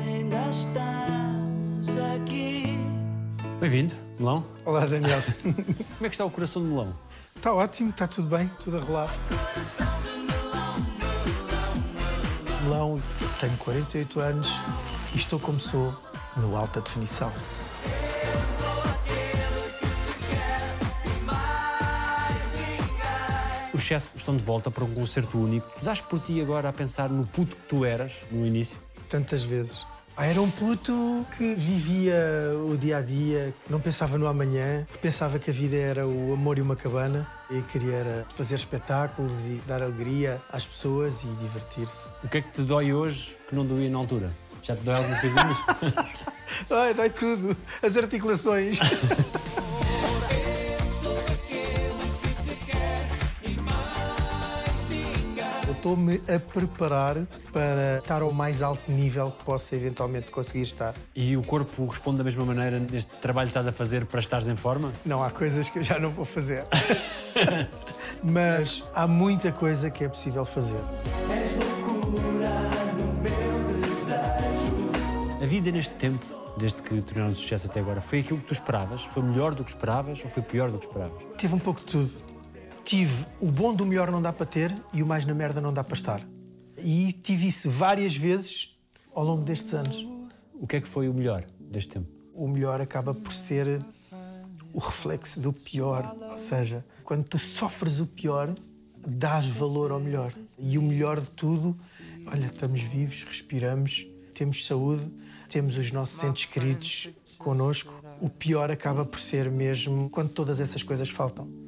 ainda estamos aqui. Bem-vindo, Melão. Olá, Daniel. Como é que está o coração do Melão? Está ótimo, está tudo bem, tudo a rolar. Melão, tenho 48 anos e estou como sou no alta definição. Os Chess estão de volta para um concerto único. Tu dás por ti agora a pensar no puto que tu eras no início? Tantas vezes. Ah, era um puto que vivia o dia a dia, que não pensava no amanhã, que pensava que a vida era o amor e uma cabana e queria fazer espetáculos e dar alegria às pessoas e divertir-se. O que é que te dói hoje que não doía na altura? Já te dói algumas coisinhas? Ai, dói tudo, as articulações. Estou-me a preparar para estar ao mais alto nível que possa eventualmente conseguir estar. e o corpo responde da mesma maneira neste trabalho que estás a fazer para estares em forma? Não, há coisas que eu já não vou fazer. Mas há muita coisa que é possível fazer. A vida neste tempo, desde que tornaram sucesso até agora, foi aquilo que tu esperavas? Foi melhor do que esperavas ou foi pior do que esperavas? Tive um pouco de tudo. Tive o bom do melhor não dá para ter e o mais na merda não dá para estar. E tive isso várias vezes ao longo destes anos. O que é que foi o melhor deste tempo? O melhor acaba por ser o reflexo do pior. Ou seja, quando tu sofres o pior, dás valor ao melhor. E o melhor de tudo, olha, estamos vivos, respiramos, temos saúde, temos os nossos entes queridos connosco. O pior acaba por ser mesmo quando todas essas coisas faltam.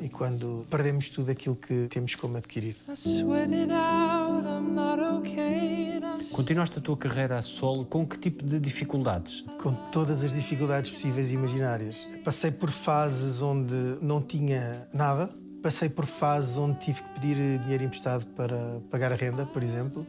E quando perdemos tudo aquilo que temos como adquirido. I sweat it out, I'm not okay. and I'm Continuaste a tua carreira a solo com que tipo de dificuldades? com todas as dificuldades possíveis e imaginárias. Passei por fases onde não tinha nada, passei por fases onde tive que pedir dinheiro emprestado para pagar a renda, por exemplo.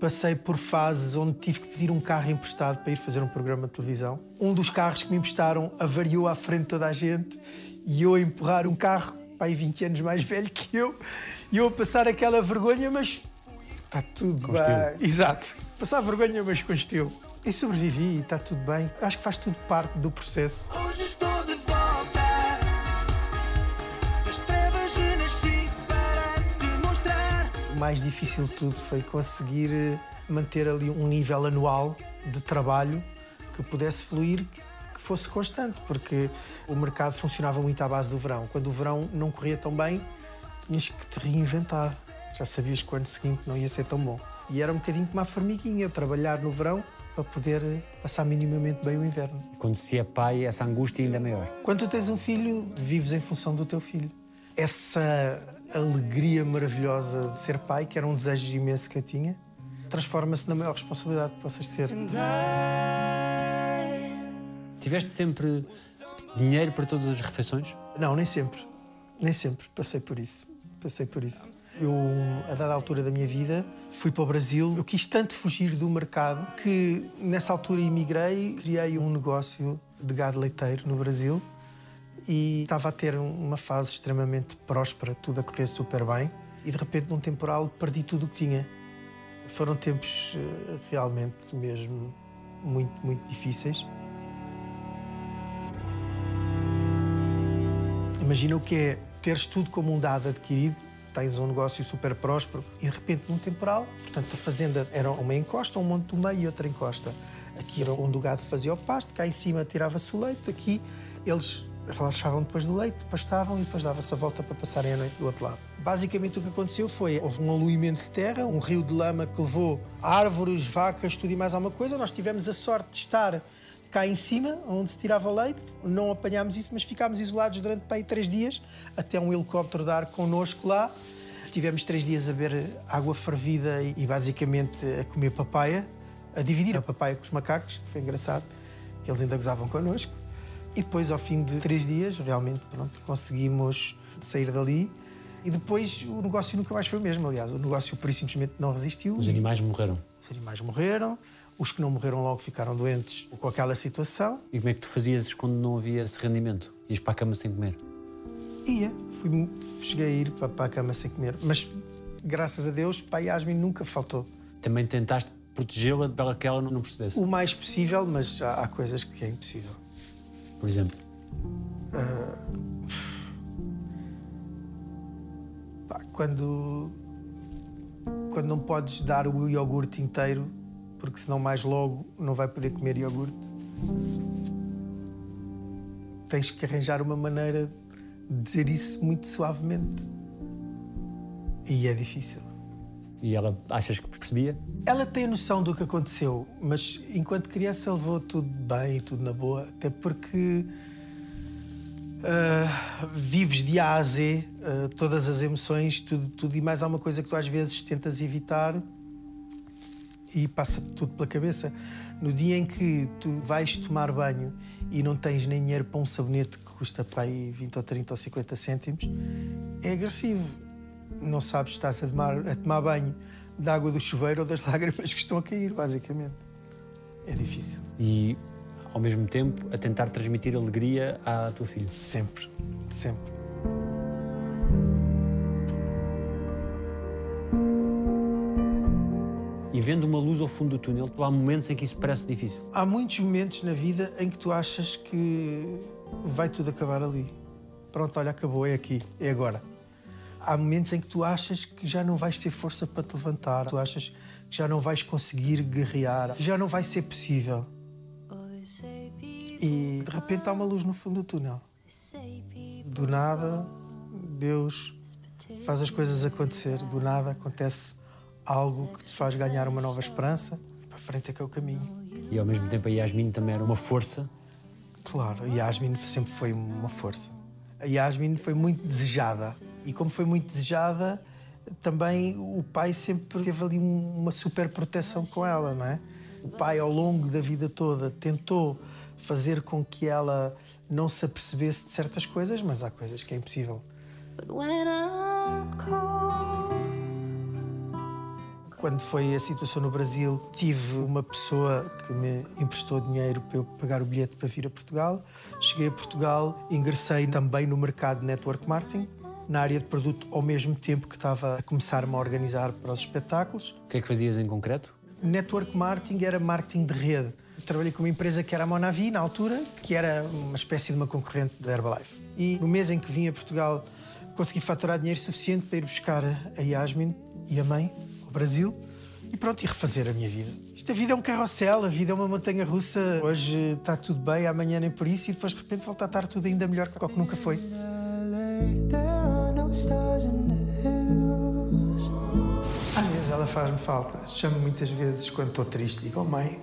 Passei por fases onde tive que pedir um carro emprestado para ir fazer um programa de televisão. Um dos carros que me emprestaram avariou à frente de toda a gente e eu a empurrar um carro, pai, 20 anos mais velho que eu, e eu a passar aquela vergonha, mas Está tudo Com bem. estilo. Exato. Passar vergonha, mas com estilo. E sobrevivi e está tudo bem. Acho que faz tudo parte do processo. Hoje estou de volta. Das trevas renasci para te mostrar. O mais difícil de tudo foi conseguir eh, manter ali um nível anual de trabalho que pudesse fluir, fosse constante, porque o mercado funcionava muito à base do verão. Quando o verão não corria tão bem, tinhas que te reinventar. Já sabias que o ano seguinte não ia ser tão bom. E era um bocadinho como a formiguinha, trabalhar no verão para poder passar minimamente bem o inverno. Quando se é pai, essa angústia ainda é maior. Quando tu tens um filho, vives em função do teu filho. Essa alegria maravilhosa de ser pai, que era um desejo imenso que eu tinha, transforma-se na maior responsabilidade que possas ter. Tiveste sempre dinheiro para todas as refeições? Não, nem sempre. Nem sempre passei por isso. Passei por isso. Eu, a dada altura da minha vida, fui para o Brasil. Eu quis tanto fugir do mercado que, nessa altura, emigrei, criei um negócio de gado leiteiro no Brasil e estava a ter uma fase extremamente próspera, tudo a correr super bem. E, de repente, num temporal, perdi tudo o que tinha. Foram tempos eh, realmente mesmo muito, muito difíceis. Imagina o que é teres tudo como um dado adquirido, tens um negócio super próspero e de repente num temporal, portanto a fazenda era uma encosta, um monte do meio e outra encosta. Aqui era onde o gado fazia o pasto, cá em cima tirava-se o leite, aqui eles relaxavam depois do leite, pastavam e depois dava-se a volta para passarem a noite do outro lado. Basicamente o que aconteceu foi, houve um aluimento de terra, um rio de lama que levou árvores, vacas, tudo e mais alguma coisa. Nós tivemos a sorte de estar cá em cima, onde se tirava o leite, não apanhámos isso, mas ficámos isolados durante aí três dias, até um helicóptero dar connosco lá. Tivemos três dias a beber água fervida e, e basicamente a comer papaya, a dividir a papaya com os macacos, que foi engraçado, que eles ainda gozavam connosco. E depois, ao fim de três dias, realmente, pronto, conseguimos sair dali. E depois o negócio nunca mais foi o mesmo, aliás, o negócio por simplesmente não resistiu. Os animais morreram. os animais morreram, os que não morreram logo ficaram doentes com aquela situação. E como é que tu fazias quando não havia esse rendimento? Ias para a cama sem comer? Ia, fui, cheguei a ir para, para a cama sem comer. Mas, graças a Deus, pai Yasmin nunca faltou. Também tentaste protegê-la para que ela não percebesse. O mais possível, mas há, há coisas que é impossível. Por exemplo. Pá, quando, quando não podes dar o iogurte inteiro, porque senão mais logo não vai poder comer iogurte, tens que arranjar uma maneira de dizer isso muito suavemente. E é difícil. E ela achas que percebia? Ela tem a noção do que aconteceu, mas enquanto criança levou tudo bem, tudo na boa, até porque ah, vives de A a Z ah, todas as emoções, tudo, tudo e mais alguma coisa que tu às vezes tentas evitar e passa tudo pela cabeça. No dia em que tu vais tomar banho e não tens nem dinheiro para um sabonete que custa para aí 20 ou 30 ou 50 cêntimos, é agressivo. Não sabes se estás a tomar, a tomar banho da água do chuveiro ou das lágrimas que estão a cair, basicamente. É difícil. E, ao mesmo tempo, a tentar transmitir alegria à tua filha. Sempre, sempre. Vendo uma luz ao fundo do túnel, há momentos em que isso parece difícil. Há muitos momentos na vida em que tu achas que vai tudo acabar ali. Pronto, olha, acabou, é aqui, é agora. Há momentos em que tu achas que já não vais ter força para te levantar, tu achas que já não vais conseguir guerrear, já não vai ser possível. E de repente há uma luz no fundo do túnel. Do nada, Deus faz as coisas acontecer. Do nada acontece algo que te faz ganhar uma nova esperança. Para a frente é que é o caminho. E, ao mesmo tempo, a Yasmin também era uma força. Claro, a Yasmin sempre foi uma força. A Yasmin foi muito desejada. E como foi muito desejada, também o pai sempre teve ali um- uma super proteção com ela, não é? O pai, ao longo da vida toda, tentou fazer com que ela não se apercebesse de certas coisas, mas há coisas que é impossível. But when I'm cold, Quando foi a situação no Brasil, tive uma pessoa que me emprestou dinheiro para eu pagar o bilhete para vir a Portugal. Cheguei a Portugal, ingressei também no mercado de network marketing, na área de produto, ao mesmo tempo que estava a começar-me a organizar para os espetáculos. O que é que fazias em concreto? Network marketing era marketing de rede. Trabalhei com uma empresa que era a Monavi, na altura, que era uma espécie de uma concorrente da Herbalife. E no mês em que vim a Portugal, consegui faturar dinheiro suficiente para ir buscar a Yasmin e a mãe Brasil e pronto, e refazer a minha vida. Isto a vida é um carrossel, a vida é uma montanha russa. Hoje está tudo bem, amanhã nem por isso, e depois de repente volta a estar tudo ainda melhor que o que nunca foi. Às vezes ela faz-me falta. Chamo muitas vezes quando estou triste. Digo, oh mãe,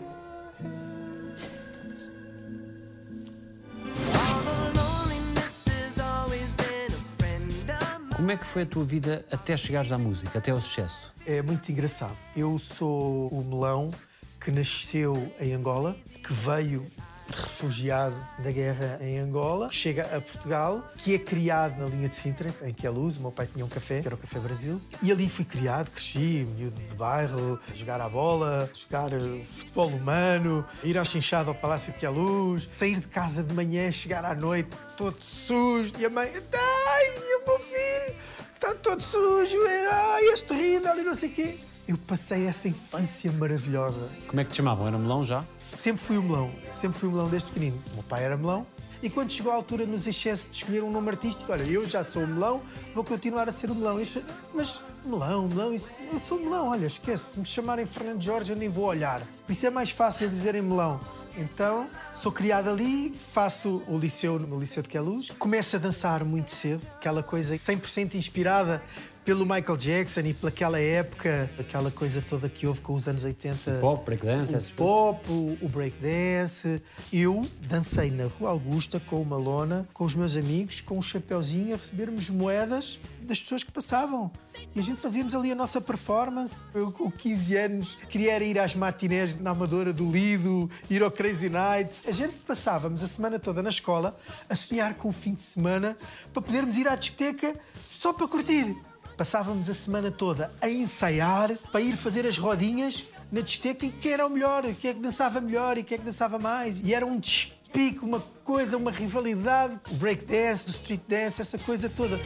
é que foi a tua vida até chegares à música, até ao sucesso? é muito engraçado. Eu sou o melão que nasceu em Angola, que veio refugiado da guerra em Angola, que chega a Portugal, que é criado na linha de Sintra, em que é luz. O meu pai tinha um café, que era o Café Brasil. E ali fui criado, cresci, miúdo de bairro, jogar à bola, jogar eh, futebol humano, ir à chinchada ao Palácio que é luz, sair de casa de manhã, chegar à noite todo sujo, e a mãe, ai, o meu filho está todo sujo, ai, és terrível e não sei o quê. Eu passei essa infância maravilhosa. Como é que te chamavam? Era melão já? Sempre fui o melão, sempre fui o melão desde pequenino. O meu pai era melão. E quando chegou a altura nos excessos de escolher um nome artístico, olha, eu já sou o melão, vou continuar a ser o melão. Isto- mas melão, melão, isso- eu sou o melão, olha, esquece, se me chamarem Fernando Jorge eu nem vou olhar. Por isso é mais fácil dizerem melão. Então, sou criado ali, faço o liceu no Liceu de Queluz, começo a dançar muito cedo, aquela coisa 100% inspirada pelo Michael Jackson e pelaquela época, aquela coisa toda que houve com os anos 80. Pop, breakdance, essas o pop, o, o breakdance. Eu dancei na Rua Augusta com uma lona, com os meus amigos, com um chapeuzinho a recebermos moedas das pessoas que passavam. E a gente fazíamos ali a nossa performance. Eu, com 15 anos, queria ir às matinés na Amadora do Lido, ir ao Crazy Nights. A gente passávamos a semana toda na escola a sonhar com o fim de semana para podermos ir à discoteca só para curtir. Passávamos a semana toda a ensaiar para ir fazer as rodinhas na discoteca e quem era o melhor, quem é que dançava melhor e quem é que dançava mais. E era um despique, uma coisa, uma rivalidade. O breakdance, o street dance, essa coisa toda.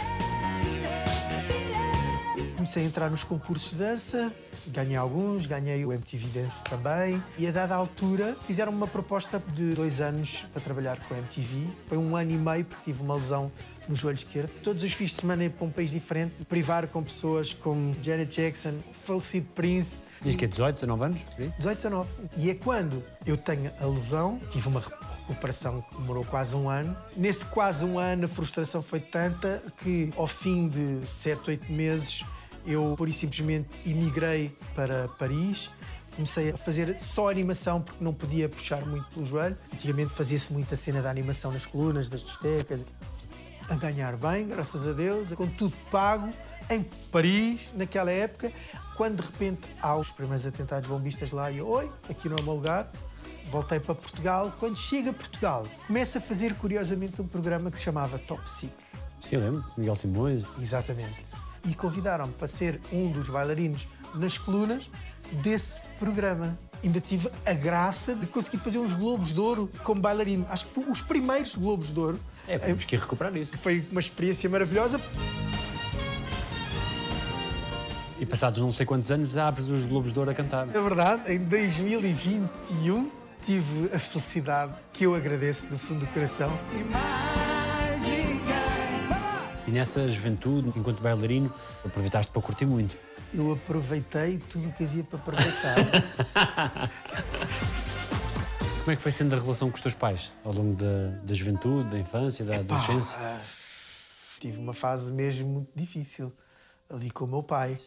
Comecei a entrar nos concursos de dança Ganhei alguns, ganhei o MTV Dance também. E a dada altura fizeram uma proposta de dois anos para trabalhar com a MTV. Foi um ano e meio porque tive uma lesão no joelho esquerdo. Todos os fins de semana ia para um país diferente, privar com pessoas como Janet Jackson, falecido Prince. Diz que é 18, 19 anos? por aí? 18, 19. E é quando eu tenho a lesão, tive uma recuperação que demorou quase um ano. Nesse quase um ano, a frustração foi tanta que, ao fim de 7, 8 meses, eu, pura e simplesmente, emigrei para Paris. Comecei a fazer só animação porque não podia puxar muito pelo joelho. Antigamente fazia-se muita cena da animação nas colunas, das discotecas. A ganhar bem, graças a Deus, com tudo pago, em Paris, naquela época, quando de repente há os primeiros atentados bombistas lá e eu, oi, aqui não é o meu lugar. Voltei para Portugal. Quando chega a Portugal, começo a fazer curiosamente um programa que se chamava Top Sick. Sim, eu lembro. Miguel Simões. Exatamente. E convidaram-me para ser um dos bailarinos nas colunas desse programa. Ainda tive a graça de conseguir fazer uns Globos de Ouro como bailarino. Acho que foram os primeiros Globos de Ouro. É, temos que ir recuperar isso. Foi uma experiência maravilhosa. E passados não sei quantos anos, abres os Globos de Ouro a cantar. É verdade, em 2021 tive a felicidade que eu agradeço do fundo do coração. E nessa juventude, enquanto bailarino, aproveitaste para curtir muito. Eu aproveitei tudo o que havia para aproveitar. Como é que foi sendo a relação com os teus pais ao longo da, da juventude, da infância, da adolescência? Ah, tive uma fase mesmo muito difícil ali com o meu pai.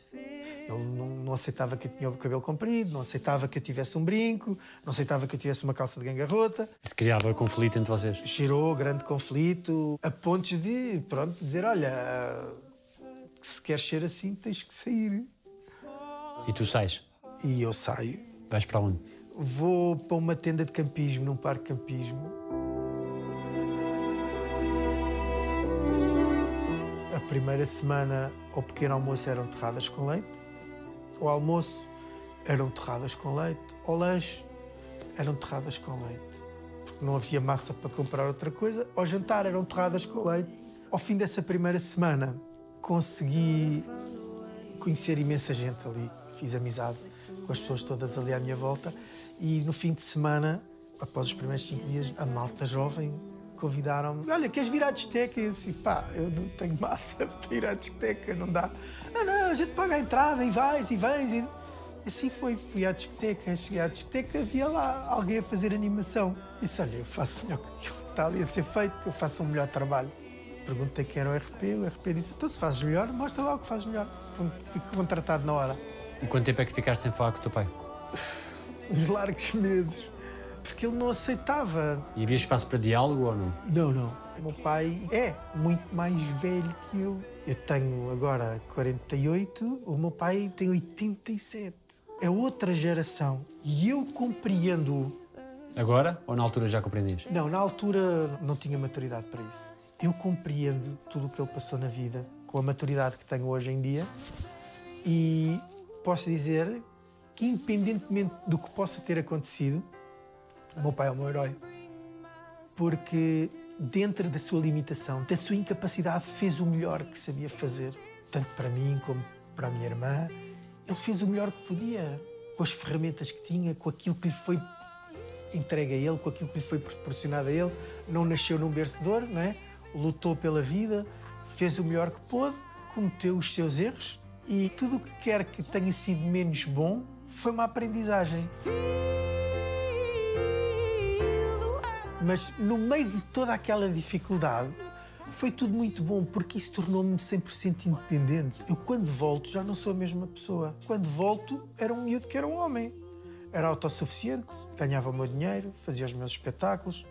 Ele não, não aceitava que eu tinha o cabelo comprido, não aceitava que eu tivesse um brinco, não aceitava que eu tivesse uma calça de gangarrota. Se criava conflito entre vocês. Gerou grande conflito, a pontos de, pronto, dizer, olha, se queres ser assim, tens que sair. E tu sais? E eu saio. Vais para onde? Vou para uma tenda de campismo, num parque de campismo. A primeira semana, ao pequeno almoço, eram torradas com leite. Ao almoço, eram torradas com leite. Ao lanche, eram torradas com leite. Porque não havia massa para comprar outra coisa. Ao jantar, eram torradas com leite. Ao fim dessa primeira semana, consegui conhecer imensa gente ali. Fiz amizade com as pessoas todas ali à minha volta. E no fim de semana, após os primeiros cinco dias, a malta jovem convidaram-me. Olha, queres vir à discoteca? E eu disse, pá, eu não tenho massa para ir à discoteca, não dá. Não, não, a gente paga a entrada e vais e vens. E assim foi, fui à discoteca, cheguei à discoteca, havia lá alguém a fazer animação. E disse, olha, eu faço melhor que o que está ali a ser feito, eu faço um melhor trabalho. Perguntei quem era o RP, o RP disse, então se fazes melhor, mostra lá o que fazes melhor. Pronto, fui contratado na hora. E quanto tempo é que ficaste sem falar com o teu pai? Uns largos meses. Porque ele não aceitava. E havia espaço para diálogo ou não? Não, não. O meu pai é muito mais velho que eu. Eu tenho agora 48, o meu pai tem 87. É outra geração. E eu compreendo-o. Agora ou na altura já compreendias? Não, na altura não tinha maturidade para isso. Eu compreendo tudo o que ele passou na vida com a maturidade que tenho hoje em dia e posso dizer que, independentemente do que possa ter acontecido, o meu pai é o meu herói. Porque, dentro da sua limitação, da sua incapacidade, fez o melhor que sabia fazer, tanto para mim como para a minha irmã. Ele fez o melhor que podia, com as ferramentas que tinha, com aquilo que lhe foi entregue a ele, com aquilo que lhe foi proporcionado a ele. Não nasceu num berço dor, não é? lutou pela vida, fez o melhor que pôde, cometeu os seus erros e tudo o que quer que tenha sido menos bom foi uma aprendizagem. Mas no meio de toda aquela dificuldade, foi tudo muito bom porque isso tornou-me 100% independente. Eu, quando volto, já não sou a mesma pessoa. Quando volto, era um miúdo que era um homem. Era autossuficiente, ganhava o meu dinheiro, fazia os meus espetáculos.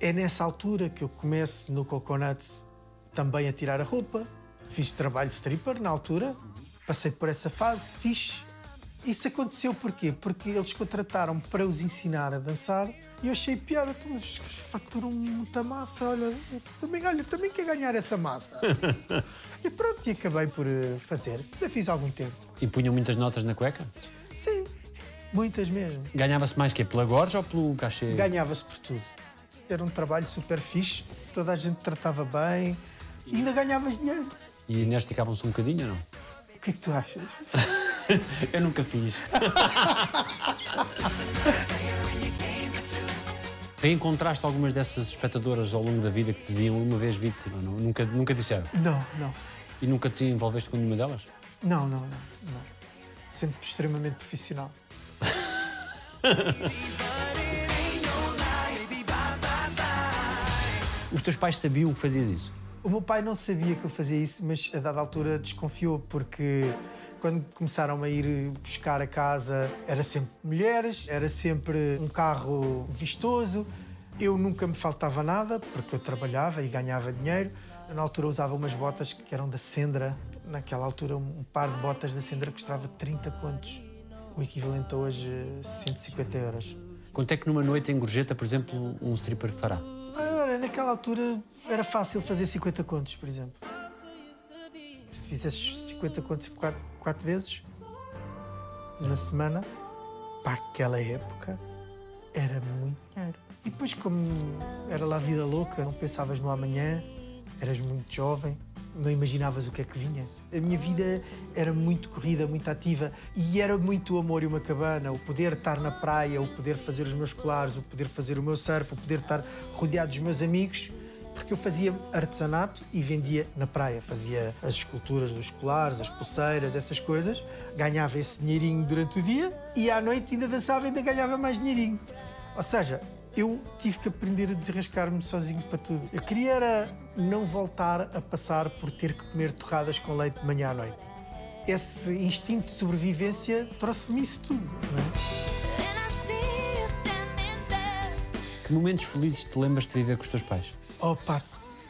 É nessa altura que eu começo no Coconuts também a tirar a roupa. Fiz trabalho de stripper na altura, passei por essa fase, fiz. Isso aconteceu porquê? Porque eles contrataram para os ensinar a dançar e eu achei piada, então, mas faturam muita massa, olha, também, olha, também quer ganhar essa massa. e pronto, e acabei por eh, fazer. Ainda fiz algum tempo. E punham muitas notas na cueca? Sim, muitas mesmo. Ganhava-se mais que pela gorja ou pelo cachê? Ganhava-se por tudo. Era um trabalho super fixe, toda a gente tratava bem e ainda ganhavas dinheiro. E esticavam-se um bocadinho ou não? O que é que tu achas? Eu nunca fiz. Reencontraste algumas dessas espectadoras ao longo da vida que diziam uma vez vi-te? Não, não, nunca, nunca disseram? Não, não. E nunca te envolveste com nenhuma delas? Não, não, não. não. Sempre extremamente profissional. Os teus pais sabiam que fazias isso? O meu pai não sabia que eu fazia isso, mas a dada altura desconfiou, porque quando começaram a ir buscar a casa, era sempre mulheres, era sempre um carro vistoso. Eu nunca me faltava nada, porque eu trabalhava e ganhava dinheiro. Eu, na altura usava umas botas que eram da Sendra. Naquela altura, um par de botas da Sendra custava 30 contos, o equivalente a hoje 150 euros. Quanto é que numa noite em Gorjeta, por exemplo, um stripper fará? Olha, naquela altura era fácil fazer 50 contos, por exemplo. Se fizesses 50 contos quatro, quatro vezes na semana, para aquela época, era muito dinheiro. E depois, como era lá vida louca, não pensavas no amanhã, eras muito jovem, não imaginavas o que é que vinha. A minha vida era muito corrida, muito ativa e era muito amor e uma cabana, o poder estar na praia, o poder fazer os meus colares, o poder fazer o meu surf, o poder estar rodeado dos meus amigos, porque eu fazia artesanato e vendia na praia. Fazia as esculturas dos colares, as pulseiras, essas coisas. Ganhava esse dinheirinho durante o dia e à noite ainda dançava e ainda ganhava mais dinheirinho. Ou seja, eu tive que aprender a desrascar-me sozinho para tudo. Eu queria era não voltar a passar por ter que comer torradas com leite de manhã à noite. Esse instinto de sobrevivência trouxe-me isso tudo. Não é? Que momentos felizes te lembras de viver com os teus pais? Opa,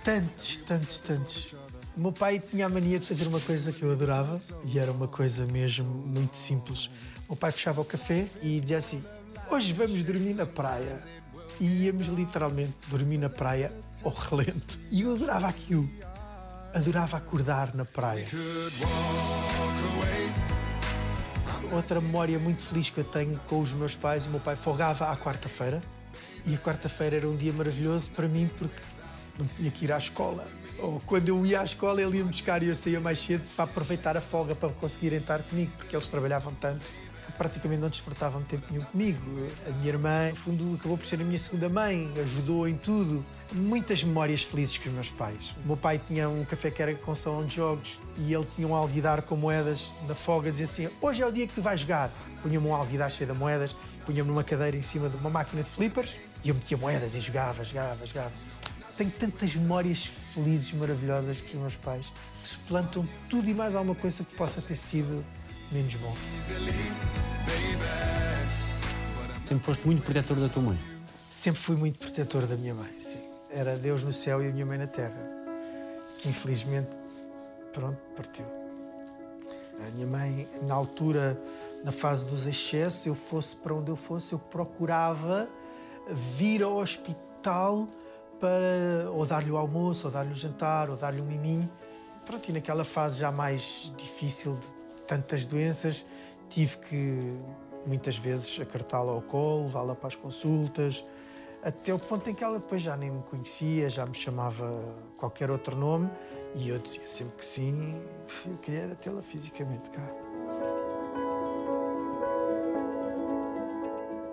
tantos, tantos, tantos. O meu pai tinha a mania de fazer uma coisa que eu adorava e era uma coisa mesmo muito simples. O meu pai fechava o café e dizia assim: Hoje vamos dormir na praia. E íamos literalmente dormir na praia ao relento. E eu adorava aquilo. Adorava acordar na praia. Outra memória muito feliz que eu tenho com os meus pais, o meu pai folgava à quarta-feira e a quarta-feira era um dia maravilhoso para mim porque não tinha que ir à escola. Ou quando eu ia à escola, ele ia me buscar e eu saía mais cedo para aproveitar a folga para conseguirem estar comigo, porque eles trabalhavam tanto que praticamente não desfrutavam tempo nenhum comigo. A minha irmã, no fundo, acabou por ser a minha segunda mãe, ajudou em tudo. Muitas memórias felizes com os meus pais. O meu pai tinha um café que era com salão de jogos e ele tinha um alguidar com moedas na folga, dizia assim: Hoje é o dia que tu vais jogar. Punha-me um alguidar cheio de moedas, punha-me numa cadeira em cima de uma máquina de flippers e eu metia moedas e jogava, jogava, jogava. Tenho tantas memórias felizes, maravilhosas com os meus pais que suplantam tudo e mais alguma coisa que possa ter sido menos bom. Sempre foste muito protetor da tua mãe. Sempre fui muito protetor da minha mãe, sim. Era Deus no céu e a minha mãe na terra, que infelizmente, pronto, partiu. A minha mãe, na altura, na fase dos excessos, eu fosse para onde eu fosse, eu procurava vir ao hospital para ou dar-lhe o almoço, ou dar-lhe o jantar, ou dar-lhe um miminho. Pronto, e naquela fase já mais difícil de tantas doenças, tive que muitas vezes acartá-la ao colo, levá-la para as consultas, até o ponto em que ela depois já nem me conhecia, já me chamava qualquer outro nome e eu dizia sempre que sim, eu queria tê-la fisicamente cá.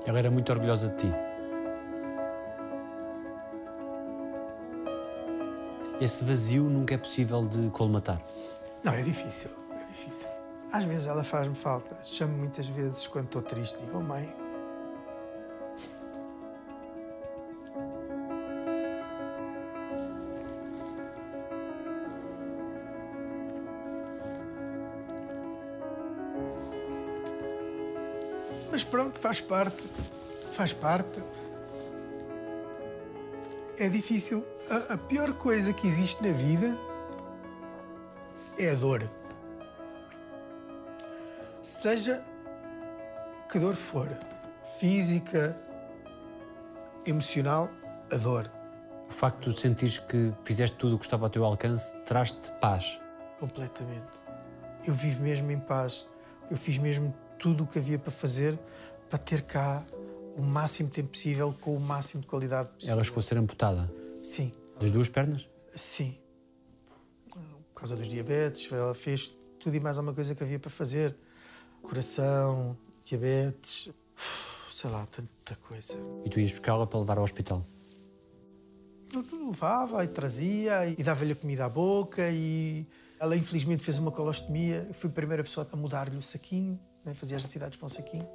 Ela era muito orgulhosa de ti. Esse vazio nunca é possível de colmatar. Não, é difícil, é difícil. Às vezes ela faz-me falta. Chamo muitas vezes quando estou triste, digo, oh mãe. Mas pronto, faz parte. Faz parte. É difícil. A, a pior coisa que existe na vida é a dor. Seja que dor for, física, emocional, a dor. O facto de sentires que fizeste tudo o que estava ao teu alcance traz-te paz. Completamente. Eu vivo mesmo em paz. Eu fiz mesmo tudo o que havia para fazer para ter cá o máximo tempo possível com o máximo de qualidade possível. Ela chegou a ser amputada. Sim, Das duas pernas? sim. Por causa dos diabetes, ela fez tudo e mais alguma coisa que havia para fazer. Coração, diabetes, sei lá, tanta coisa. E tu ias buscá-la para levar ao hospital. Eu levava e trazia e dava-lhe a comida à boca e ela infelizmente fez uma colostomia. Eu fui a primeira pessoa a mudar-lhe o saquinho, né? fazia as necessidades para um saquinho.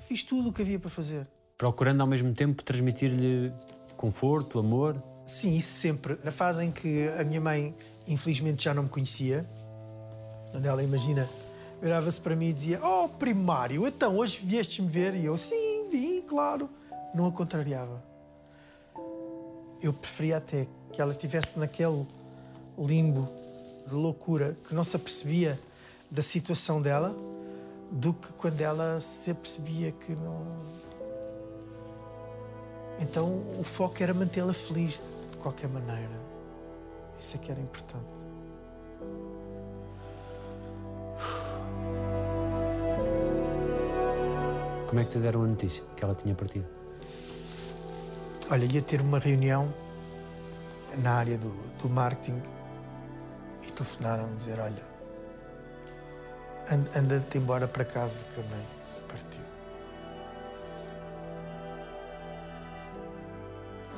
Fiz tudo o que havia para fazer. Procurando ao mesmo tempo transmitir-lhe conforto, amor. Sim, isso sempre. Na fase em que a minha mãe, infelizmente, já não me conhecia, onde ela, imagina, virava-se para mim e dizia: Oh, primário, então hoje vieste-me ver? E eu, sim, vim, claro. Não a contrariava. Eu preferia até que ela estivesse naquele limbo de loucura que não se apercebia da situação dela do que quando ela se apercebia que não. Então o foco era mantê-la feliz qualquer maneira. Isso é que era importante. Como é que te deram a notícia que ela tinha partido? Olha, ia ter uma reunião na área do, do marketing e telefonaram-me dizer: Olha, and- anda-te embora para casa que a mãe partiu.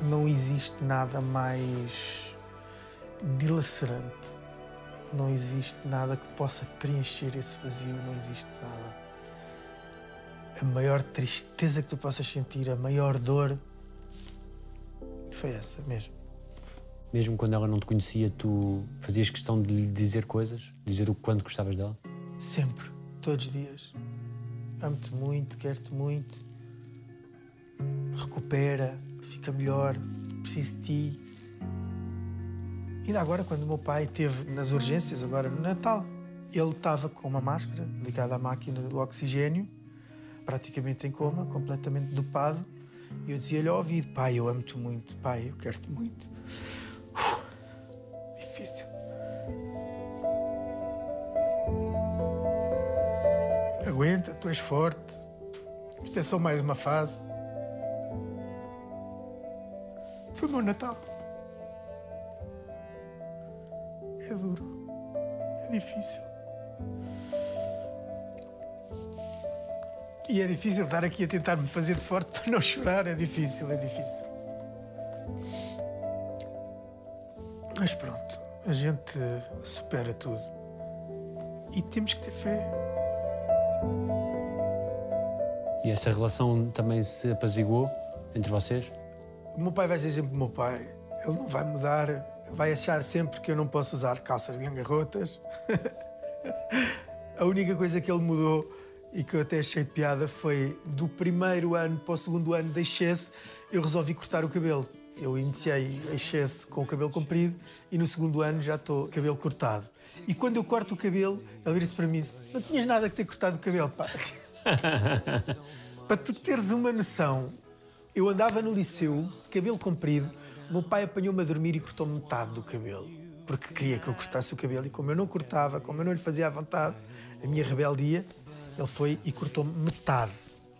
Não existe nada mais dilacerante, não existe nada que possa preencher esse vazio, não existe nada. A maior tristeza que tu possas sentir, a maior dor, foi essa mesmo. Mesmo quando ela não te conhecia, tu fazias questão de lhe dizer coisas? Dizer o quanto gostavas dela? Sempre, todos os dias. Amo-te muito, quero-te muito. Recupera, fica melhor, preciso de ti. Ainda agora, quando o meu pai esteve nas urgências, agora no Natal, ele estava com uma máscara ligada à máquina do oxigênio, praticamente em coma, completamente dopado. E eu dizia-lhe ao ouvido: Pai, eu amo-te muito, pai, eu quero-te muito. Uf, difícil. Aguenta, tu és forte. Isto é só mais uma fase. Foi o meu Natal. É duro. É difícil. E é difícil estar aqui a tentar me fazer de forte para não chorar. É difícil, é difícil. Mas pronto, a gente supera tudo. E temos que ter fé. E essa relação também se apaziguou entre vocês? O meu pai vai ser sempre o meu pai. Ele não vai mudar. Vai achar sempre que eu não posso usar calças de gangarrotas. A única coisa que ele mudou e que eu até achei piada foi do primeiro ano para o segundo ano de excesso, eu resolvi cortar o cabelo. Eu iniciei excesso com o cabelo comprido e no segundo ano já estou cabelo cortado. E quando eu corto o cabelo, ele vira-se para mim não tinhas nada que ter cortado o cabelo, pá. Para tu teres uma noção, eu andava no liceu, cabelo comprido, o meu pai apanhou-me a dormir e cortou-me metade do cabelo. Porque queria que eu cortasse o cabelo e como eu não cortava, como eu não lhe fazia à vontade, a minha rebeldia, ele foi e cortou-me metade.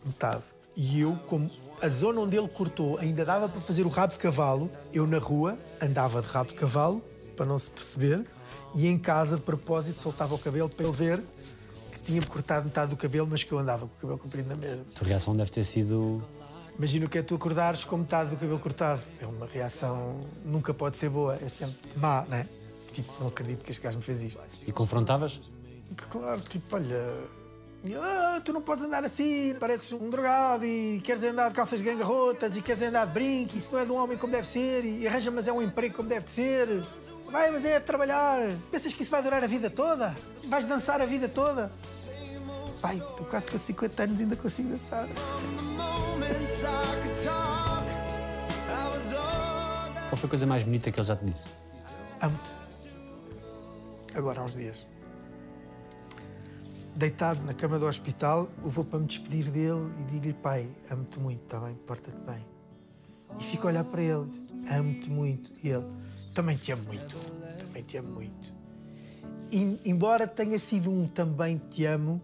Metade. E eu, como a zona onde ele cortou ainda dava para fazer o rabo de cavalo, eu na rua andava de rabo de cavalo, para não se perceber, e em casa, de propósito, soltava o cabelo para ele ver que tinha-me cortado metade do cabelo, mas que eu andava com o cabelo comprido na mesma. A tua reação deve ter sido. Imagina o que é tu acordares com metade do cabelo cortado. É uma reação, nunca pode ser boa, é sempre má, né? Tipo, não acredito que este gajo me fez isto. E confrontavas? Claro, tipo, olha. "Ah, tu não podes andar assim, pareces um drogado e queres andar de calças gangarrotas e queres andar de brinco, isso não é de um homem como deve ser e arranja, mas é um emprego como deve de ser. Vai, mas é trabalhar. Pensas que isso vai durar a vida toda? Vais dançar a vida toda? Pai, estou quase com 50 anos e ainda consigo dançar. Qual foi a coisa mais bonita que ele já te disse? Amo-te. Agora há uns dias. Deitado na cama do hospital, eu vou para me despedir dele e digo-lhe, pai, amo-te muito, está bem? Porta-te bem. E fico a olhar para ele, amo-te muito. E ele, também te amo muito, também te amo muito. E, embora tenha sido um também te amo,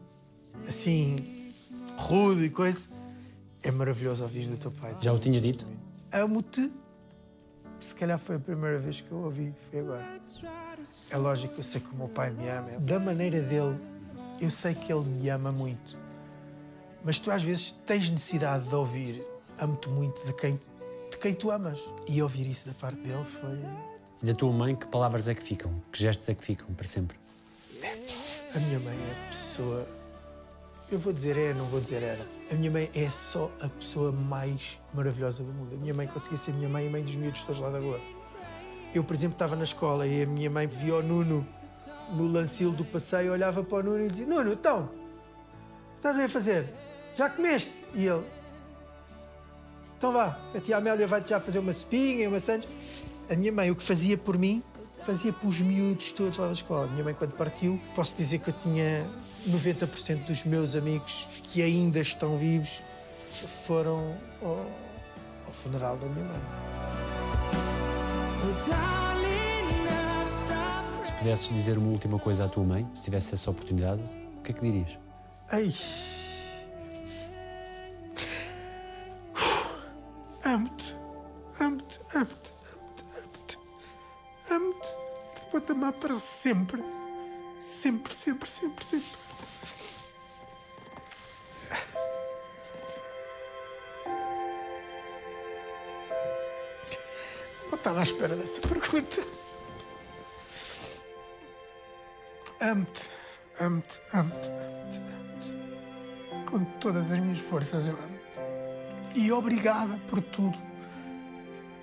assim, rude e coisa, é maravilhoso ouvir do teu pai. Já o tinha dito? Amo-te. Se calhar foi a primeira vez que eu ouvi, foi agora. É lógico, eu sei que o meu pai me ama. Da maneira dele, Eu sei que ele me ama muito, mas tu às vezes tens necessidade de ouvir amo-te muito de quem, de quem tu amas. E ouvir isso da parte dele foi. E da tua mãe, que palavras é que ficam? Que gestos é que ficam para sempre? A minha mãe é a pessoa. Eu vou dizer é, não vou dizer era. A minha mãe é só a pessoa mais maravilhosa do mundo. A minha mãe conseguia ser minha mãe e mãe dos miúdos todos lá da rua. Eu, por exemplo, estava na escola e a minha mãe via o Nuno no lancil do passeio, olhava para o Nuno e dizia: Nuno, então, o que estás aí a fazer? Já comeste? E ele: Então vá, a tia Amélia vai-te já fazer uma espinha uma sandes. A minha mãe, o que fazia por mim, fazia pelos miúdos todos lá da escola. Minha mãe, quando partiu, posso dizer que eu tinha 90% dos meus amigos que ainda estão vivos foram ao, ao funeral da minha mãe. Se pudesses dizer uma última coisa à tua mãe, se tivesse essa oportunidade, o que é que dirias? Ai. Para sempre. Sempre, sempre, sempre, sempre. Não estava à espera dessa pergunta. Amo-te, amo-te, amo-te, amo-te, amo-te. Com todas as minhas forças eu amo-te. E obrigada por tudo.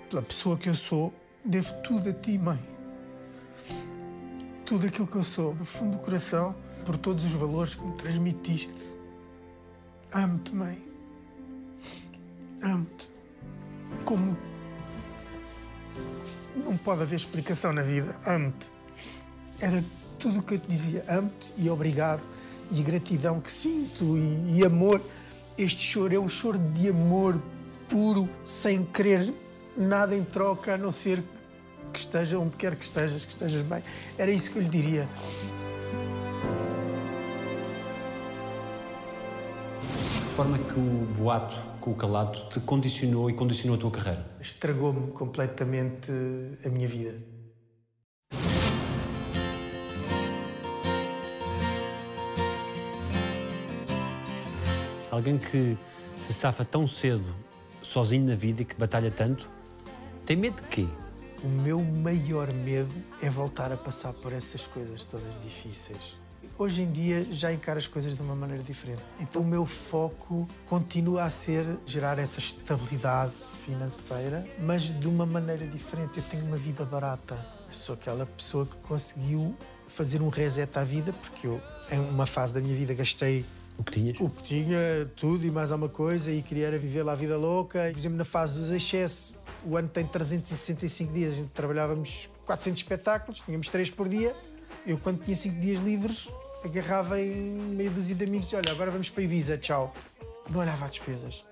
Pela pessoa que eu sou, devo tudo a ti, mãe. Tudo aquilo que eu sou, do fundo do coração, por todos os valores que me transmitiste. Amo-te, mãe. Amo-te. Como não pode haver explicação na vida. Amo-te. Era tudo o que eu te dizia. Amo-te e obrigado. E gratidão que sinto e, e amor. Este choro é um choro de amor puro, sem querer nada em troca, a não ser que esteja onde quer que estejas, que estejas bem. Era isso que eu lhe diria. De forma que o boato com o calado te condicionou e condicionou a tua carreira? Estragou-me completamente a minha vida. Alguém que se safa tão cedo, sozinho na vida e que batalha tanto, tem medo de quê? O meu maior medo é voltar a passar por essas coisas todas difíceis. Hoje em dia já encaro as coisas de uma maneira diferente. Então o meu foco continua a ser gerar essa estabilidade financeira, mas de uma maneira diferente. Eu tenho uma vida barata. Sou aquela pessoa que conseguiu fazer um reset à vida, porque eu, em uma fase da minha vida, gastei O que tinhas? o que tinha, tudo e mais alguma coisa, e queria era viver lá a vida louca. Por exemplo, na fase dos excessos, o ano tem 365 dias, a gente trabalhávamos 400 espetáculos, tínhamos 3 por dia. Eu, quando tinha 5 dias livres, agarrava em meio dúzia de amigos olha, agora vamos para Ibiza, tchau. Não olhava a despesas.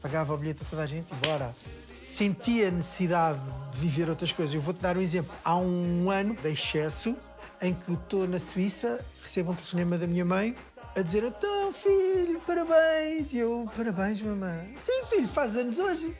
Pagava o bilhete a toda a gente e bora. Sentia a necessidade de viver outras coisas. Eu vou-te dar um exemplo. Há um ano de excesso em que estou na Suíça, recebo um telefonema da minha mãe a dizer então, filho, parabéns. E eu, parabéns, mamãe. Sim, filho, faz anos hoje.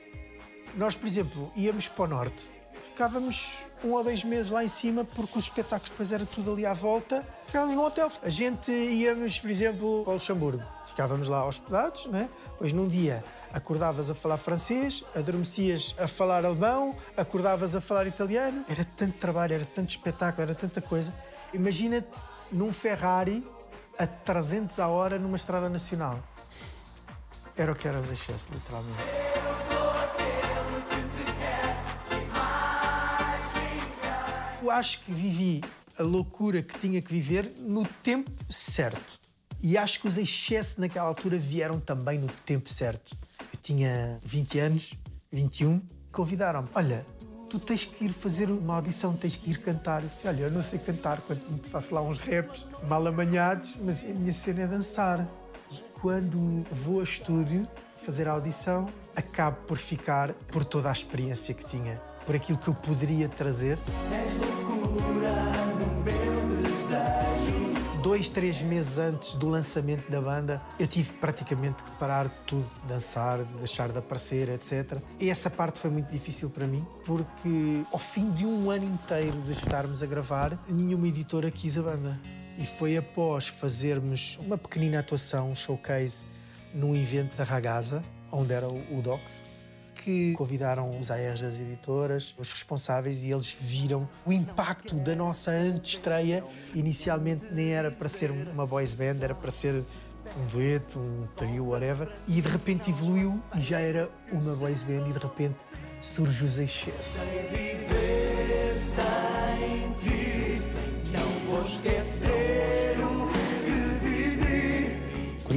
Nós, por exemplo, íamos para o norte. Ficávamos um ou dois meses lá em cima, porque os espetáculos depois era tudo ali à volta. Ficávamos no hotel. A gente íamos, por exemplo, para o Luxemburgo. Ficávamos lá hospedados, né? Pois num dia acordavas a falar francês, adormecias a falar alemão, acordavas a falar italiano. Era tanto trabalho, era tanto espetáculo, era tanta coisa. Imagina-te num Ferrari a 300 a hora numa estrada nacional. Era o que era os excessos, literalmente. Eu acho que vivi a loucura que tinha que viver no tempo certo. E acho que os excessos naquela altura vieram também no tempo certo. Eu tinha 20 anos, 21, convidaram-me. Olha, tu tens que ir fazer uma audição, tens que ir cantar. Eu disse, olha, eu não sei cantar, quando faço lá uns raps mal amanhados, mas a minha cena é dançar. E quando vou a estúdio fazer a audição, acabo por ficar por toda a experiência que tinha, por aquilo que eu poderia trazer. Dois, três meses antes do lançamento da banda, eu tive praticamente que parar tudo, de dançar, deixar de aparecer, etc. E essa parte foi muito difícil para mim, porque ao fim de um ano inteiro de estarmos a gravar, nenhuma editora quis a banda. E foi após fazermos uma pequenina atuação, um showcase, num evento da Ragazza, onde era o Docs, que convidaram os ARs das editoras, os responsáveis, e eles viram o impacto da nossa antestreia. Inicialmente nem era para ser uma boys band, era para ser um dueto, um trio, whatever. E de repente evoluiu e já era uma boys band e de repente surge os excessos.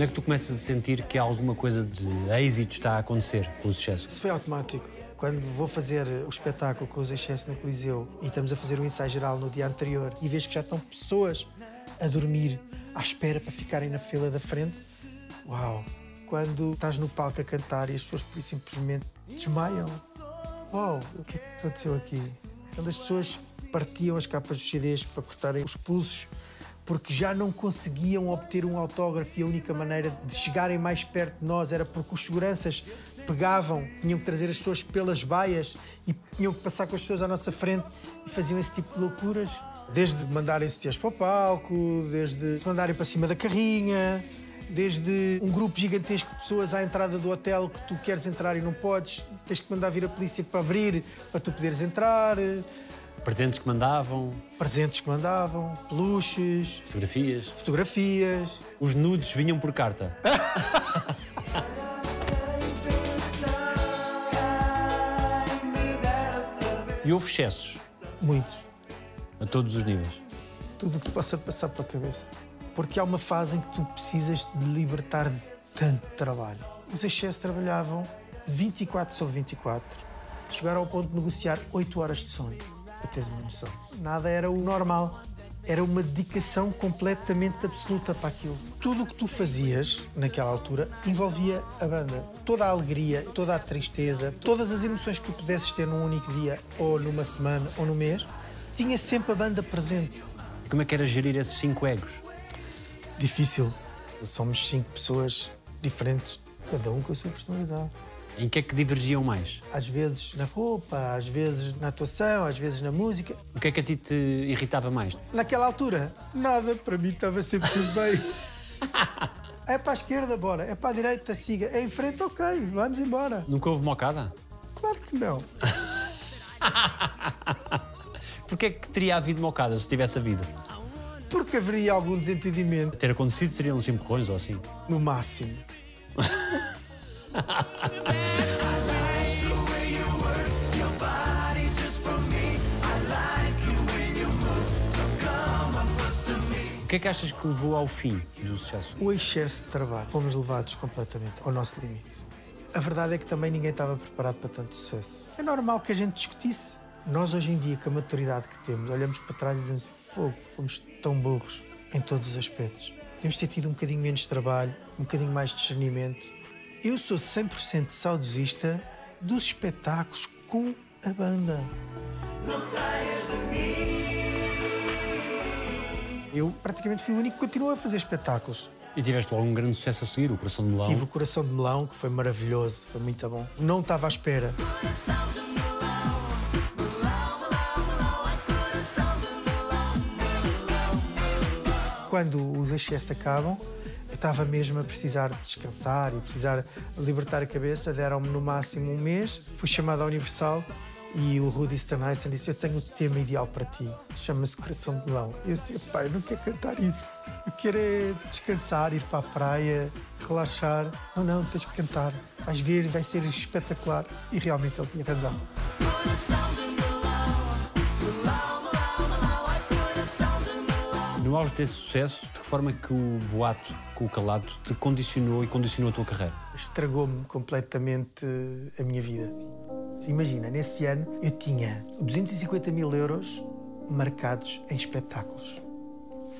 Quando é que tu começas a sentir que alguma coisa de êxito está a acontecer com o sucesso? Isso foi automático. Quando vou fazer o espetáculo com os excessos no Coliseu e estamos a fazer o ensaio geral no dia anterior e vejo que já estão pessoas a dormir à espera para ficarem na fila da frente, uau! Quando estás no palco a cantar e as pessoas simplesmente desmaiam, uau! O que é que aconteceu aqui? Quando as pessoas partiam as capas dos CDs para cortarem os pulsos porque já não conseguiam obter um autógrafo e a única maneira de chegarem mais perto de nós era porque os seguranças pegavam, tinham que trazer as pessoas pelas baias e tinham que passar com as pessoas à nossa frente e faziam esse tipo de loucuras. Desde mandarem sutiãs para o palco, desde se mandarem para cima da carrinha, desde um grupo gigantesco de pessoas à entrada do hotel que tu queres entrar e não podes, tens que mandar vir a polícia para abrir para tu poderes entrar, Presentes que mandavam, presentes que mandavam, peluches, fotografias. fotografias. Os nudes vinham por carta. e houve excessos, Muitos. a todos os níveis. Tudo o que possa passar pela cabeça. Porque há uma fase em que tu precisas de libertar de tanto trabalho. Os excessos trabalhavam 24 sobre 24. Chegaram ao ponto de negociar 8 horas de sono. Para teres uma noção. Nada era o normal. Era uma dedicação completamente absoluta para aquilo. Tudo o que tu fazias naquela altura envolvia a banda. Toda a alegria, toda a tristeza, todas as emoções que tu pudesses ter num único dia, ou numa semana, ou no mês, tinha sempre a banda presente. Como é que era gerir esses cinco egos? Difícil. Somos cinco pessoas diferentes, cada um com a sua personalidade. Em que é que divergiam mais? Às vezes na roupa, às vezes na atuação, às vezes na música. O que é que a ti te irritava mais? Naquela altura, nada. Para mim estava sempre tudo bem. É para a esquerda, bora. É para a direita, siga. É em frente, ok. Vamos embora. Nunca houve mocada? Claro que não. Porquê é que teria havido mocada se tivesse havido? Porque haveria algum desentendimento, Ter acontecido seriam uns empurrões ou assim. no máximo. O que é que achas que levou ao fim do sucesso? O excesso de trabalho. Fomos levados completamente ao nosso limite. A verdade é que também ninguém estava preparado para tanto sucesso. É normal que a gente discutisse. Nós, hoje em dia, com a maturidade que temos, olhamos para trás e dizemos: fogo, fomos tão burros em todos os aspectos. Temos de ter tido um bocadinho menos trabalho, um bocadinho mais discernimento. Eu sou 100% saudosista dos espetáculos com a banda. Eu praticamente fui o único que continuou a fazer espetáculos. E tiveste logo um grande sucesso a seguir, o Coração de Melão. Tive o coração de melão, que foi maravilhoso, foi muito bom. Não estava à espera. Quando os excessos acabam, estava mesmo a precisar de descansar e precisar libertar a cabeça. Deram-me no máximo um mês. Fui chamado à Universal e o Rudy Stanison disse: Eu tenho o tema ideal para ti. Chama-se Coração de Melão. Eu disse: Pai, eu não quero cantar isso. Eu quero é descansar, ir para a praia, relaxar. Não, não, tens que cantar. Vais ver, vai ser espetacular. E realmente ele tinha razão. No auge desse sucesso, de que forma é que o boato com o calado te condicionou e condicionou a tua carreira? estragou-me completamente a minha vida. Imagina, nesse ano eu tinha 250 mil euros marcados em espetáculos.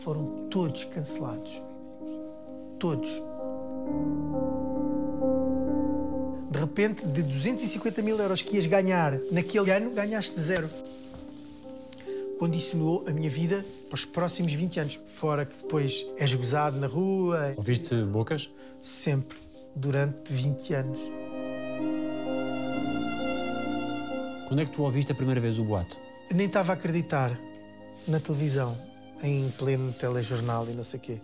Foram todos cancelados. Todos. De repente, de 250 mil euros que ias ganhar naquele ano, ganhaste zero. Condicionou a minha vida para os próximos 20 anos. Fora que depois és gozado na rua, Ouviste bocas? sempre, durante 20 anos. Quando é que tu ouviste a primeira vez o boato? Nem estava a acreditar na televisão. em pleno telejornal e não sei o quê.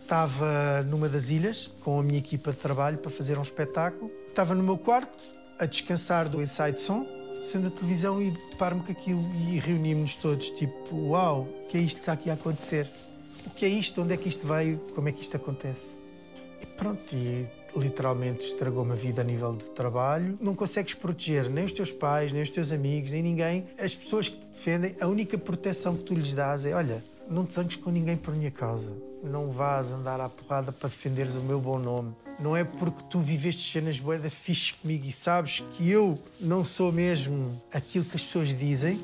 Estava numa das ilhas com a minha equipa de trabalho para fazer um espetáculo. Estava no meu quarto a descansar do Inside Som, sendo a televisão e deparo-me com aquilo e reunimos-nos todos, tipo, uau, o que é isto que está aqui a acontecer? O que é isto? Onde é que isto veio? Como é que isto acontece? E pronto, e literalmente estragou-me a vida a nível de trabalho. Não consegues proteger nem os teus pais, nem os teus amigos, nem ninguém. As pessoas que te defendem, a única proteção que tu lhes dás é: olha, não te zangues com ninguém por minha causa. Não vás andar à porrada para defenderes o meu bom nome. Não é porque tu viveste cenas boeda fixe comigo e sabes que eu não sou mesmo aquilo que as pessoas dizem.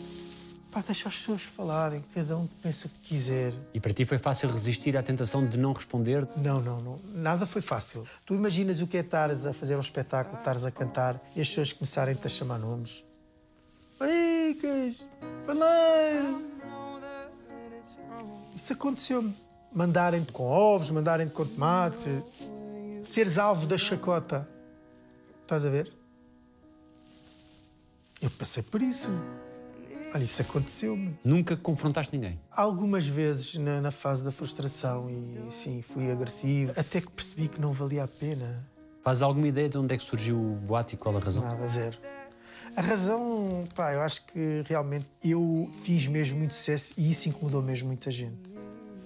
Pá, deixa as pessoas falarem, cada um pensa o que quiser. E para ti foi fácil resistir à tentação de não responder? Não, não, não. Nada foi fácil. Tu imaginas o que é estares a fazer um espetáculo, estares a cantar e as pessoas começarem-te a chamar nomes. Maricas! Paneiro! Isso aconteceu-me. Mandarem-te com ovos, mandarem-te com tomate. Seres alvo da chacota. Estás a ver? Eu passei por isso. Olha, isso aconteceu-me. Nunca confrontaste ninguém? Algumas vezes na, na fase da frustração e sim, fui agressivo, até que percebi que não valia a pena. Fazes alguma ideia de onde é que surgiu o boato e qual a razão? Nada, zero. A razão, pá, eu acho que realmente eu fiz mesmo muito sucesso e isso incomodou mesmo muita gente.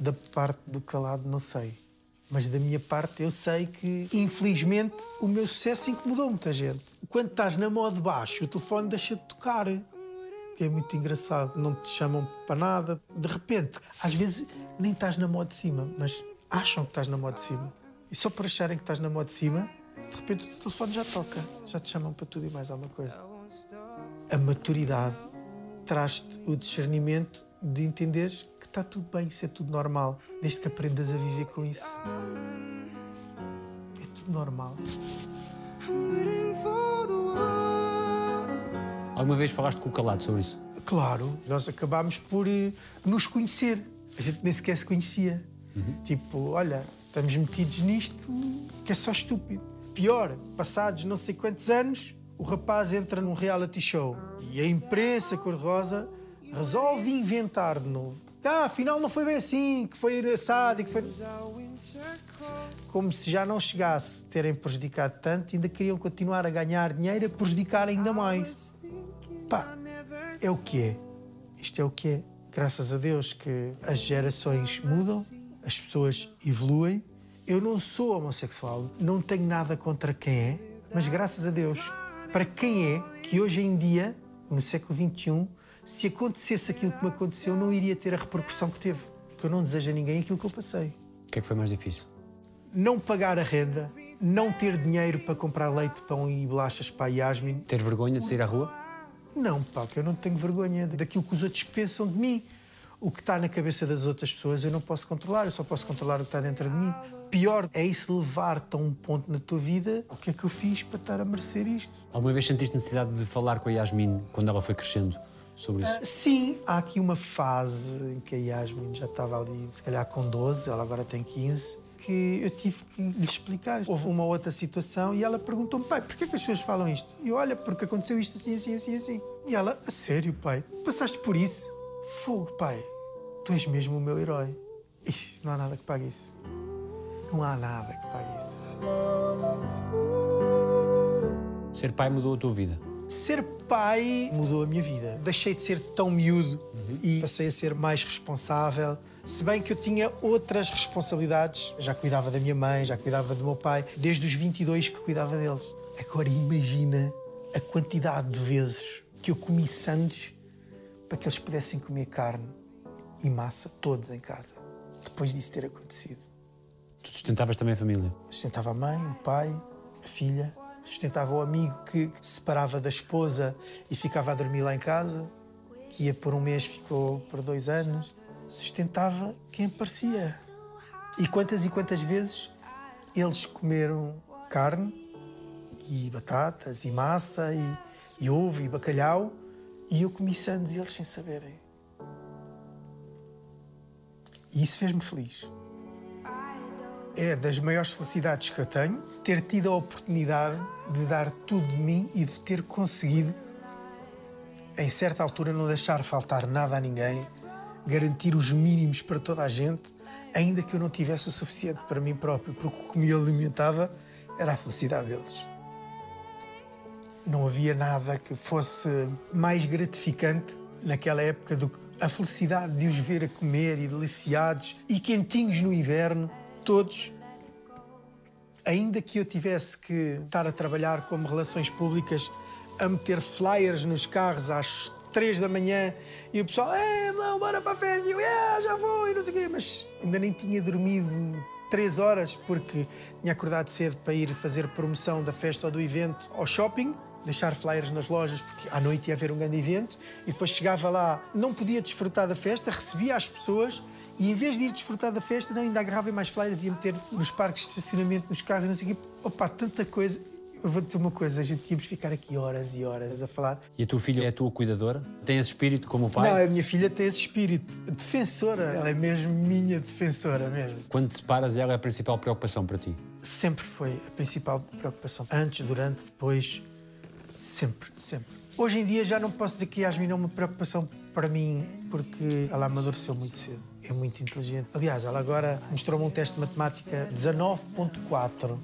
Da parte do calado, não sei. Mas da minha parte, eu sei que, infelizmente, o meu sucesso incomodou muita gente. Quando estás na moda de baixo, o telefone deixa de tocar. É muito engraçado. Não te chamam para nada. De repente, às vezes, nem estás na moda de cima, mas acham que estás na moda de cima. E só por acharem que estás na moda de cima, de repente o telefone já toca. Já te chamam para tudo e mais alguma coisa. A maturidade traz-te o discernimento de entenderes está tudo bem, isso é tudo normal, desde que aprendas a viver com isso. É tudo normal. Alguma vez falaste com o calado sobre isso? Claro, nós acabámos por eh, nos conhecer. A gente nem sequer se conhecia. Tipo, olha, estamos metidos nisto que é só estúpido. Pior, passados não sei quantos anos, o rapaz entra num reality show e a imprensa cor-de-rosa resolve inventar de novo. Ah, afinal não foi bem assim, que foi engraçado e que foi. Como se já não chegasse terem prejudicado tanto, ainda queriam continuar a ganhar dinheiro e prejudicar ainda mais. Pá, é o que é. Isto é o que é. Graças a Deus que as gerações mudam, as pessoas evoluem. Eu não sou homossexual, não tenho nada contra quem é, mas graças a Deus, para quem é que hoje em dia, no século XXI, se acontecesse aquilo que me aconteceu, não iria ter a repercussão que teve. Porque eu não desejo a ninguém aquilo que eu passei. O que é que foi mais difícil? Não pagar a renda, não ter dinheiro para comprar leite, pão e bolachas para a Yasmin, Ter vergonha de sair à rua? Não, pá, que eu não tenho vergonha daquilo que os outros pensam de mim. O que está na cabeça das outras pessoas eu não posso controlar, eu só posso controlar o que está dentro de mim. Pior é isso levar-te a um ponto na tua vida. O que é que eu fiz para estar a merecer isto? Alguma vez sentiste necessidade de falar com a Yasmin quando ela foi crescendo sobre isso? Ah, Sim, há aqui uma fase em que a Yasmin já estava ali, se calhar com 12, ela agora tem 15, que eu tive que lhe explicar. Houve uma outra situação e ela perguntou-me, pai, porquê que as pessoas falam isto? E eu, olha, porque aconteceu isto assim, assim, assim, assim. E ela, a sério, pai, passaste por isso? Fogo, pai, tu és mesmo o meu herói. Ixi, não há nada que pague isso. Não há nada que pague isso. Ser pai mudou a tua vida? Ser pai mudou a minha vida. Deixei de ser tão miúdo e passei a ser mais responsável. Se bem que eu tinha outras responsabilidades, já cuidava da minha mãe, já cuidava do meu pai, desde os 22 que cuidava deles. Agora imagina a quantidade de vezes que eu comi sandes para que eles pudessem comer carne e massa todos em casa, depois disso ter acontecido. Tu sustentavas também a família? Sustentava a mãe, o pai, a filha. Sustentava o amigo que se separava da esposa e ficava a dormir lá em casa, que ia por um mês, ficou por dois anos. Sustentava quem aparecia. E quantas e quantas vezes eles comeram carne e batatas e massa e, e ovo e bacalhau e eu comi sandes eles sem saberem. E isso fez-me feliz é das maiores felicidades que eu tenho ter tido a oportunidade de dar tudo de mim e de ter conseguido, em certa altura, não deixar faltar nada a ninguém, garantir os mínimos para toda a gente, ainda que eu não tivesse o suficiente para mim próprio, porque o que me alimentava era a felicidade deles. Não havia nada que fosse mais gratificante naquela época do que a felicidade de os ver a comer e deliciados e quentinhos no inverno, todos. Ainda que eu tivesse que estar a trabalhar como relações públicas, a meter flyers nos carros às três da manhã e o pessoal, é, não, bora para a festa, e eu, é, já vou, e não sei o quê, mas ainda nem tinha dormido três horas porque tinha acordado cedo para ir fazer promoção da festa ou do evento ao shopping, deixar flyers nas lojas porque à noite ia haver um grande evento. E depois chegava lá, não podia desfrutar da festa, recebia as pessoas e em vez de ir desfrutar da festa, não, ainda agarrava mais flyers e ia meter nos parques de estacionamento, nos carros, não sei o quê. Opa, tanta coisa. Eu vou dizer uma coisa, a gente íamos ficar aqui horas e horas a falar. E a tua filha é a tua cuidadora? Tem esse espírito como o pai? Não, a minha filha tem esse espírito. Defensora. Ela é mesmo minha defensora, mesmo. Quando te separas, ela é a principal preocupação para ti. Sempre foi a principal preocupação. Antes, durante, depois. Sempre, sempre. Hoje em dia já não posso dizer que Yasmin é uma preocupação para mim, porque ela amadureceu muito cedo. É muito inteligente. Aliás, ela agora mostrou-me um teste de matemática 19.4.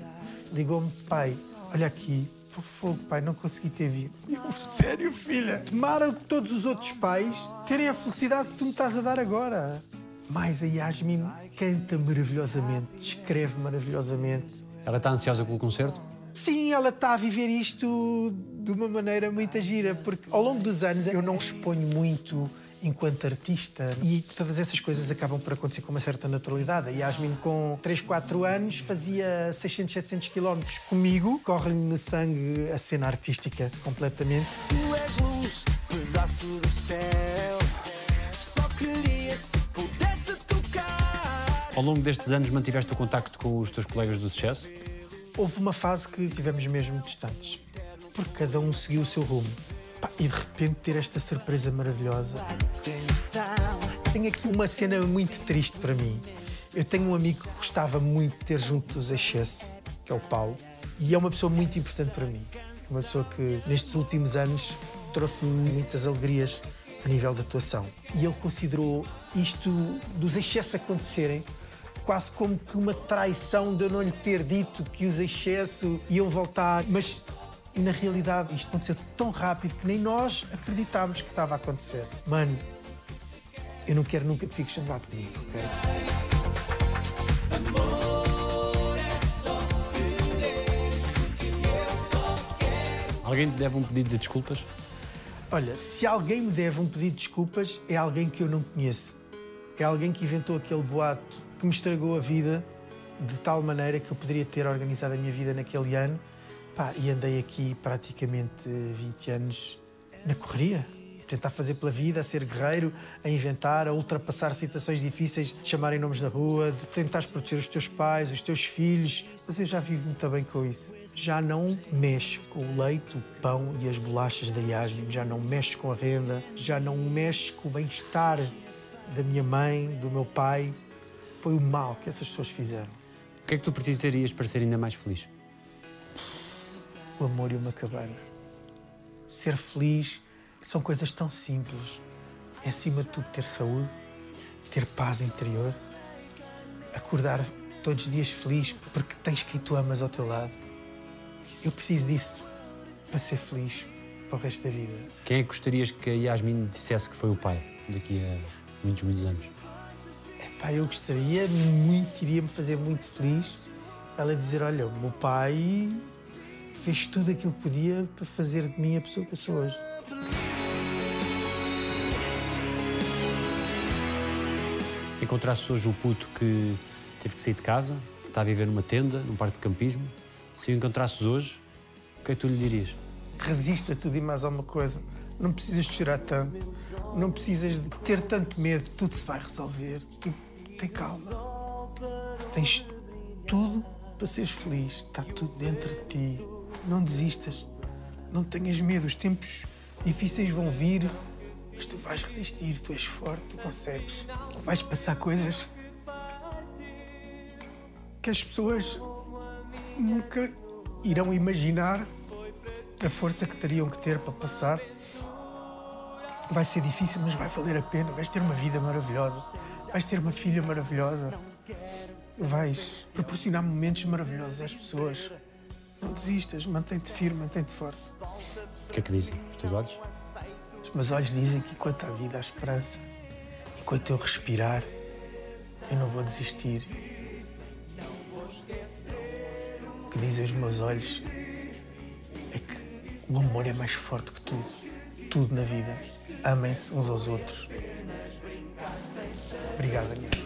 Ligou-me, pai, olha aqui, por fogo, pai, não consegui ter vindo. Eu, sério, filha? Tomara todos os outros pais terem a felicidade que tu me estás a dar agora. Mas a Yasmin canta maravilhosamente, escreve maravilhosamente. Ela está ansiosa com o concerto? Sim, ela está a viver isto de uma maneira muito gira, porque ao longo dos anos eu não exponho muito enquanto artista e todas essas coisas acabam por acontecer com uma certa naturalidade. A Yasmin, com 3, 4 anos, fazia 600, 700 quilómetros comigo, corre-lhe no sangue a cena artística completamente. Tu és luz, pedaço do céu. Só queria se pudesse tocar. Ao longo destes anos mantiveste o contacto com os teus colegas do sucesso? Houve uma fase que tivemos mesmo distantes, porque cada um seguiu o seu rumo. E de repente ter esta surpresa maravilhosa. Tenho aqui uma cena muito triste para mim. Eu tenho um amigo que gostava muito de ter junto dos excesso, que é o Paulo, e é uma pessoa muito importante para mim. Uma pessoa que nestes últimos anos trouxe-me muitas alegrias a nível da atuação. E ele considerou isto dos excessos acontecerem quase como que uma traição de eu não lhe ter dito que os excessos iam voltar. Mas na realidade isto aconteceu tão rápido que nem nós acreditámos que estava a acontecer. Mano, eu não quero nunca que fiques chateado comigo, ok? Alguém te deve um pedido de desculpas? Olha, se alguém me deve um pedido de desculpas, é alguém que eu não conheço. É alguém que inventou aquele boato que me estragou a vida de tal maneira que eu poderia ter organizado a minha vida naquele ano. Pá, e andei aqui praticamente 20 anos na correria. A tentar fazer pela vida, a ser guerreiro, a inventar, a ultrapassar situações difíceis, de chamarem nomes na rua, de tentares proteger os teus pais, os teus filhos. Mas eu já vivo muito bem com isso. Já não mexo com o leite, o pão e as bolachas da Yasmin, já não mexo com a renda, já não mexo com o bem-estar da minha mãe, do meu pai. Foi o mal que essas pessoas fizeram. O que é que tu precisarias para ser ainda mais feliz? o amor e uma cabana. Ser feliz são coisas tão simples. É acima de tudo ter saúde, ter paz interior, acordar todos os dias feliz porque tens quem tu amas ao teu lado. Eu preciso disso para ser feliz para o resto da vida. Quem é que gostarias que a Yasmin dissesse que foi o pai daqui a muitos, muitos anos? Epá, eu gostaria muito, iria-me fazer muito feliz ela dizer: Olha, o meu pai fez tudo aquilo que podia para fazer de mim a pessoa que eu sou hoje. Se encontrasses hoje o puto que teve que sair de casa, está a viver numa tenda, num parque de campismo, se o encontrasses hoje, o que é que tu lhe dirias? Resiste a tudo e mais alguma coisa. Não precisas de chorar tanto, não precisas de ter tanto medo, tudo se vai resolver. Tu, tem calma. Tens tudo para seres feliz, está tudo dentro de ti. Não desistas, não tenhas medo, os tempos difíceis vão vir, mas tu vais resistir, tu és forte, tu consegues. Vais passar coisas que as pessoas nunca irão imaginar a força que teriam que ter para passar. vai ser difícil, mas vai valer a pena. Vais ter uma vida maravilhosa. Vais ter uma filha maravilhosa. Vais proporcionar momentos maravilhosos às pessoas. Não desistas, mantém-te firme, mantém-te forte. O que é que dizem os teus olhos? Os meus olhos dizem que enquanto há vida há esperança. Enquanto eu respirar, eu não vou desistir. O que dizem os meus olhos é que o amor é mais forte que tudo. Tudo na vida. Amem-se uns aos outros. Obrigado, Daniel.